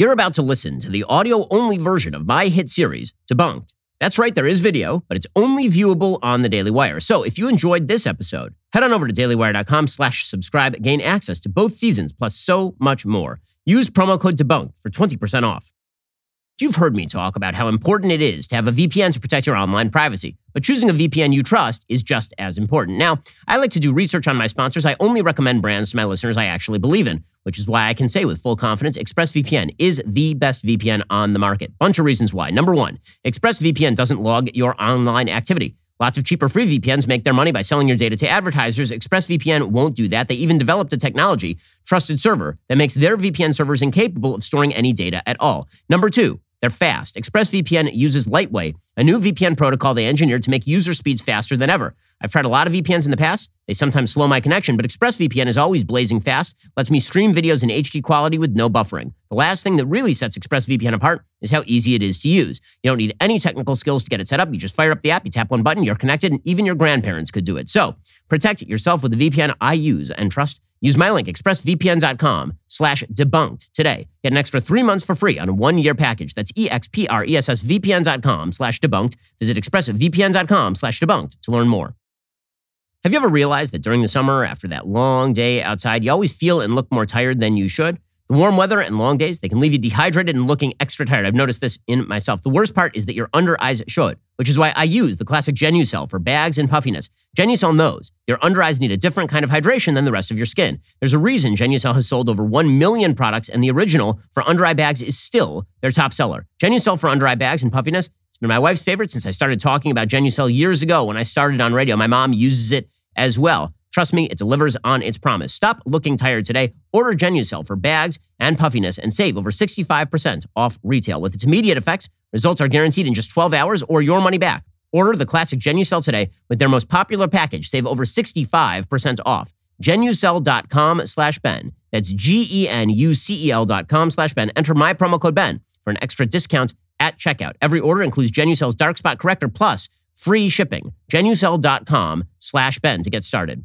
You're about to listen to the audio only version of my hit series, Debunked. That's right, there is video, but it's only viewable on the Daily Wire. So if you enjoyed this episode, head on over to dailywire.com slash subscribe, gain access to both seasons, plus so much more. Use promo code DEBUNKED for 20% off. You've heard me talk about how important it is to have a VPN to protect your online privacy, but choosing a VPN you trust is just as important. Now, I like to do research on my sponsors. I only recommend brands to my listeners I actually believe in, which is why I can say with full confidence ExpressVPN is the best VPN on the market. Bunch of reasons why. Number one, ExpressVPN doesn't log your online activity. Lots of cheaper free VPNs make their money by selling your data to advertisers. ExpressVPN won't do that. They even developed a technology, Trusted Server, that makes their VPN servers incapable of storing any data at all. Number two, they're fast. ExpressVPN uses Lightway, a new VPN protocol they engineered to make user speeds faster than ever. I've tried a lot of VPNs in the past. They sometimes slow my connection, but ExpressVPN is always blazing fast, lets me stream videos in HD quality with no buffering. The last thing that really sets ExpressVPN apart is how easy it is to use. You don't need any technical skills to get it set up. You just fire up the app, you tap one button, you're connected, and even your grandparents could do it. So protect yourself with the VPN I use and trust Use my link, expressvpn.com slash debunked today. Get an extra three months for free on a one-year package. That's expressvpn.com slash debunked. Visit expressvpn.com slash debunked to learn more. Have you ever realized that during the summer, after that long day outside, you always feel and look more tired than you should? The warm weather and long days, they can leave you dehydrated and looking extra tired. I've noticed this in myself. The worst part is that your under eyes show it, which is why I use the classic Genucel for bags and puffiness. Genucel knows your under eyes need a different kind of hydration than the rest of your skin. There's a reason Genucel has sold over 1 million products, and the original for under eye bags is still their top seller. Genucel for under eye bags and puffiness, it's been my wife's favorite since I started talking about Genucel years ago when I started on radio. My mom uses it as well. Trust me, it delivers on its promise. Stop looking tired today. Order Genucel for bags and puffiness and save over 65% off retail. With its immediate effects, results are guaranteed in just 12 hours or your money back. Order the classic Genucel today with their most popular package. Save over 65% off. Genucel.com slash Ben. That's G-E-N-U-C-E-L dot com slash Ben. Enter my promo code Ben for an extra discount at checkout. Every order includes Genucel's Dark Spot Corrector Plus free shipping. Genucel.com slash Ben to get started.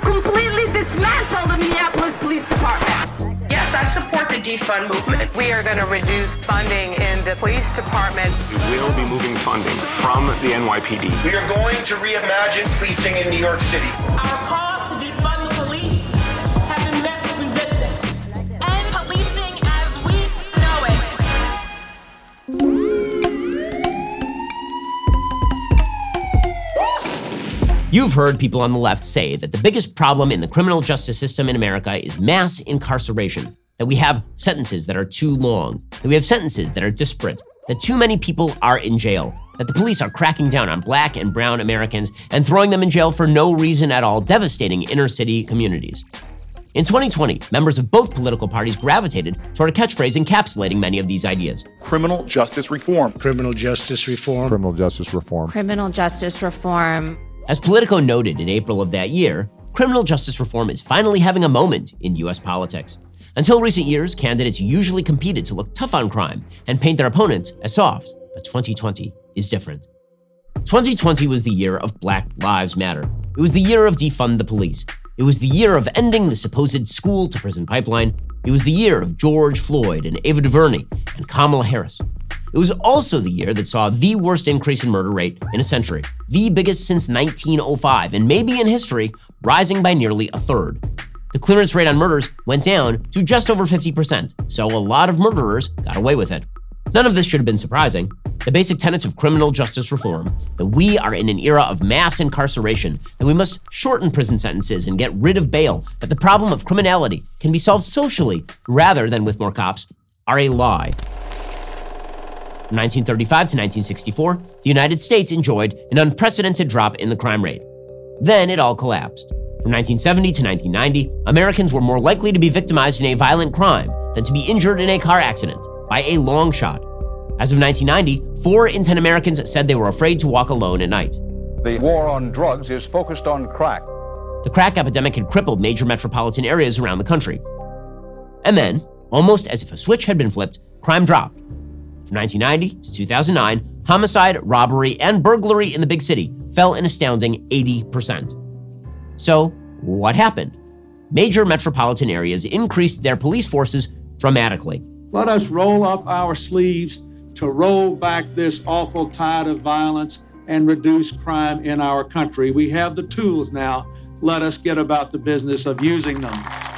Completely dismantle the Minneapolis Police Department. Yes, I support the defund movement. We are going to reduce funding in the police department. We will be moving funding from the NYPD. We are going to reimagine policing in New York City. Our calls You've heard people on the left say that the biggest problem in the criminal justice system in America is mass incarceration, that we have sentences that are too long, that we have sentences that are disparate, that too many people are in jail, that the police are cracking down on black and brown Americans and throwing them in jail for no reason at all, devastating inner city communities. In 2020, members of both political parties gravitated toward a catchphrase encapsulating many of these ideas. Criminal justice reform. Criminal justice reform. Criminal justice reform. Criminal justice reform. As Politico noted in April of that year, criminal justice reform is finally having a moment in US politics. Until recent years, candidates usually competed to look tough on crime and paint their opponents as soft, but 2020 is different. 2020 was the year of Black Lives Matter. It was the year of defund the police. It was the year of ending the supposed school to prison pipeline. It was the year of George Floyd and Ava DuVernay and Kamala Harris. It was also the year that saw the worst increase in murder rate in a century, the biggest since 1905, and maybe in history, rising by nearly a third. The clearance rate on murders went down to just over 50%, so a lot of murderers got away with it. None of this should have been surprising. The basic tenets of criminal justice reform that we are in an era of mass incarceration, that we must shorten prison sentences and get rid of bail, that the problem of criminality can be solved socially rather than with more cops, are a lie. From 1935 to 1964, the United States enjoyed an unprecedented drop in the crime rate. Then it all collapsed. From 1970 to 1990, Americans were more likely to be victimized in a violent crime than to be injured in a car accident by a long shot. As of 1990, 4 in 10 Americans said they were afraid to walk alone at night. The war on drugs is focused on crack. The crack epidemic had crippled major metropolitan areas around the country. And then, almost as if a switch had been flipped, crime dropped. From 1990 to 2009, homicide, robbery, and burglary in the big city fell an astounding 80%. So, what happened? Major metropolitan areas increased their police forces dramatically. Let us roll up our sleeves to roll back this awful tide of violence and reduce crime in our country. We have the tools now. Let us get about the business of using them.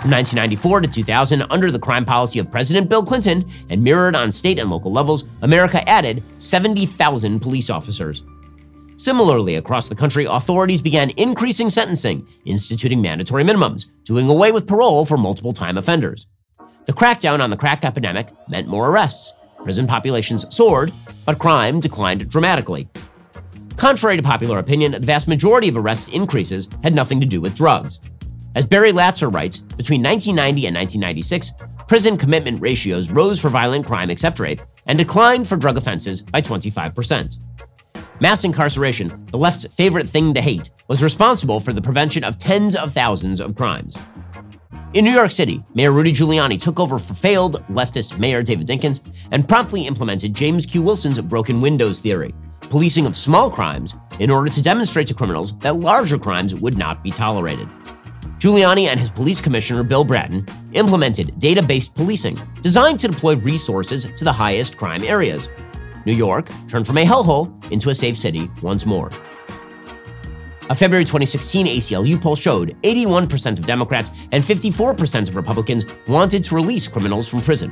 From 1994 to 2000, under the crime policy of President Bill Clinton and mirrored on state and local levels, America added 70,000 police officers. Similarly, across the country, authorities began increasing sentencing, instituting mandatory minimums, doing away with parole for multiple time offenders. The crackdown on the crack epidemic meant more arrests. Prison populations soared, but crime declined dramatically. Contrary to popular opinion, the vast majority of arrests increases had nothing to do with drugs. As Barry Latzer writes, between 1990 and 1996, prison commitment ratios rose for violent crime except rape and declined for drug offenses by 25%. Mass incarceration, the left's favorite thing to hate, was responsible for the prevention of tens of thousands of crimes. In New York City, Mayor Rudy Giuliani took over for failed leftist Mayor David Dinkins and promptly implemented James Q. Wilson's broken windows theory, policing of small crimes in order to demonstrate to criminals that larger crimes would not be tolerated. Giuliani and his police commissioner, Bill Bratton, implemented data based policing designed to deploy resources to the highest crime areas. New York turned from a hellhole into a safe city once more. A February 2016 ACLU poll showed 81% of Democrats and 54% of Republicans wanted to release criminals from prison.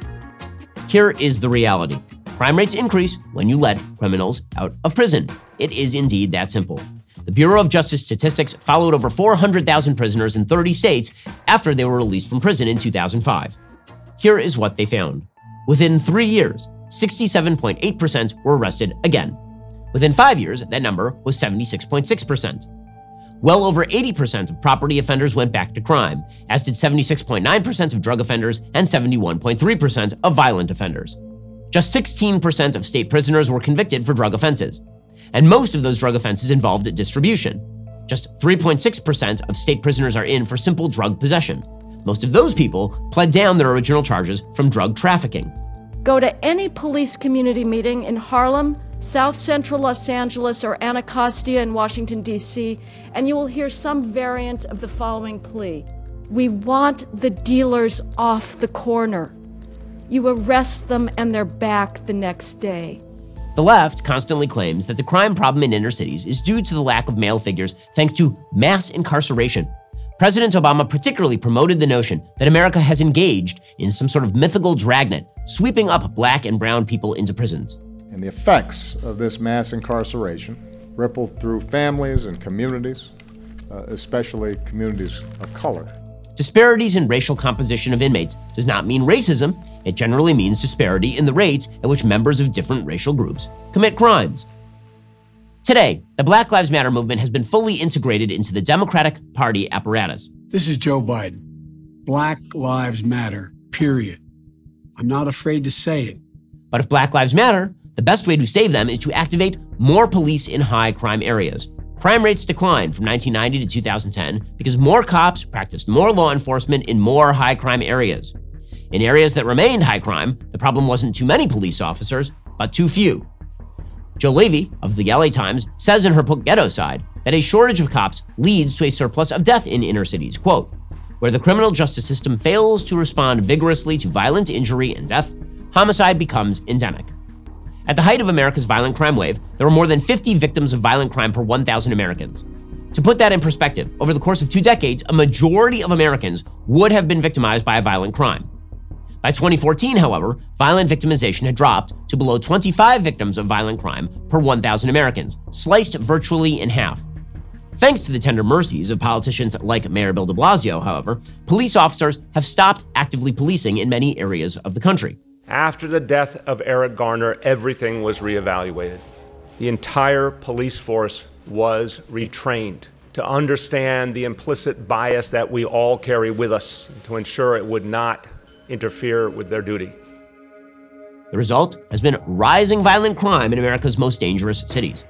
Here is the reality crime rates increase when you let criminals out of prison. It is indeed that simple. The Bureau of Justice Statistics followed over 400,000 prisoners in 30 states after they were released from prison in 2005. Here is what they found. Within three years, 67.8% were arrested again. Within five years, that number was 76.6%. Well over 80% of property offenders went back to crime, as did 76.9% of drug offenders and 71.3% of violent offenders. Just 16% of state prisoners were convicted for drug offenses, and most of those drug offenses involved distribution. Just 3.6% of state prisoners are in for simple drug possession. Most of those people pled down their original charges from drug trafficking. Go to any police community meeting in Harlem, South Central Los Angeles, or Anacostia in Washington, D.C., and you will hear some variant of the following plea We want the dealers off the corner. You arrest them and they're back the next day. The left constantly claims that the crime problem in inner cities is due to the lack of male figures thanks to mass incarceration. President Obama particularly promoted the notion that America has engaged in some sort of mythical dragnet, sweeping up black and brown people into prisons and the effects of this mass incarceration rippled through families and communities, uh, especially communities of color. Disparities in racial composition of inmates does not mean racism, it generally means disparity in the rates at which members of different racial groups commit crimes. Today, the Black Lives Matter movement has been fully integrated into the Democratic Party apparatus. This is Joe Biden. Black Lives Matter, period. I'm not afraid to say it. But if Black Lives Matter, the best way to save them is to activate more police in high crime areas. Crime rates declined from 1990 to 2010 because more cops practiced more law enforcement in more high crime areas. In areas that remained high crime, the problem wasn't too many police officers, but too few. Jo Levy of the LA Times says in her book Ghettoside that a shortage of cops leads to a surplus of death in inner cities. Quote, where the criminal justice system fails to respond vigorously to violent injury and death, homicide becomes endemic. At the height of America's violent crime wave, there were more than 50 victims of violent crime per 1,000 Americans. To put that in perspective, over the course of two decades, a majority of Americans would have been victimized by a violent crime. By 2014, however, violent victimization had dropped to below 25 victims of violent crime per 1,000 Americans, sliced virtually in half. Thanks to the tender mercies of politicians like Mayor Bill de Blasio, however, police officers have stopped actively policing in many areas of the country. After the death of Eric Garner, everything was reevaluated. The entire police force was retrained to understand the implicit bias that we all carry with us to ensure it would not interfere with their duty. The result has been rising violent crime in America's most dangerous cities.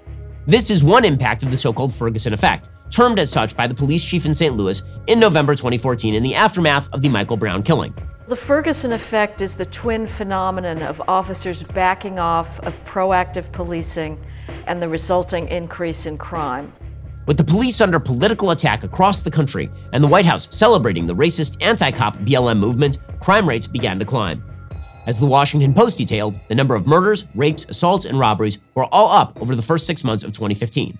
This is one impact of the so called Ferguson effect, termed as such by the police chief in St. Louis in November 2014 in the aftermath of the Michael Brown killing. The Ferguson effect is the twin phenomenon of officers backing off of proactive policing and the resulting increase in crime. With the police under political attack across the country and the White House celebrating the racist anti cop BLM movement, crime rates began to climb. As the Washington Post detailed, the number of murders, rapes, assaults, and robberies were all up over the first six months of 2015.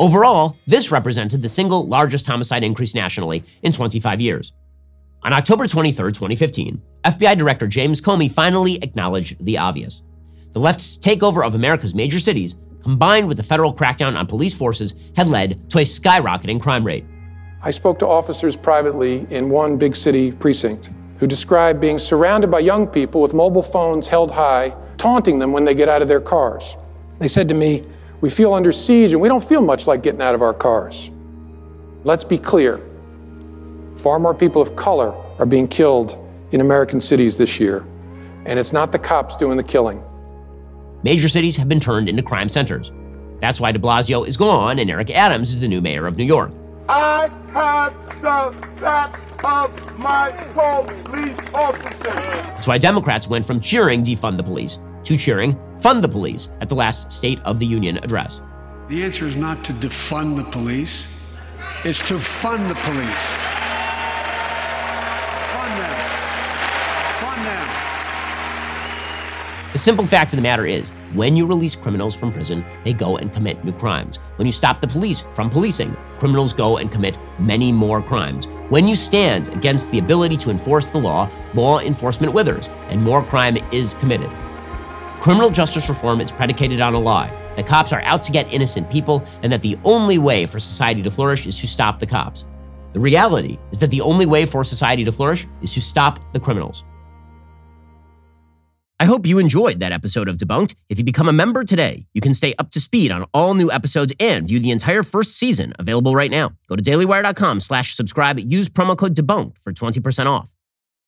Overall, this represented the single largest homicide increase nationally in 25 years. On October 23, 2015, FBI Director James Comey finally acknowledged the obvious. The left's takeover of America's major cities, combined with the federal crackdown on police forces, had led to a skyrocketing crime rate. I spoke to officers privately in one big city precinct who described being surrounded by young people with mobile phones held high, taunting them when they get out of their cars. They said to me, We feel under siege and we don't feel much like getting out of our cars. Let's be clear far more people of color are being killed in American cities this year, and it's not the cops doing the killing. Major cities have been turned into crime centers. That's why de Blasio is gone and Eric Adams is the new mayor of New York. I have the backs of my police officers. That's why Democrats went from cheering defund the police to cheering fund the police at the last State of the Union address. The answer is not to defund the police, it's to fund the police. Fund them. Fund them. The simple fact of the matter is, when you release criminals from prison, they go and commit new crimes. When you stop the police from policing, criminals go and commit many more crimes. When you stand against the ability to enforce the law, law enforcement withers, and more crime is committed. Criminal justice reform is predicated on a lie that cops are out to get innocent people and that the only way for society to flourish is to stop the cops. The reality is that the only way for society to flourish is to stop the criminals. I hope you enjoyed that episode of Debunked. If you become a member today, you can stay up to speed on all new episodes and view the entire first season available right now. Go to dailywire.com slash subscribe. Use promo code DEBUNKED for 20% off.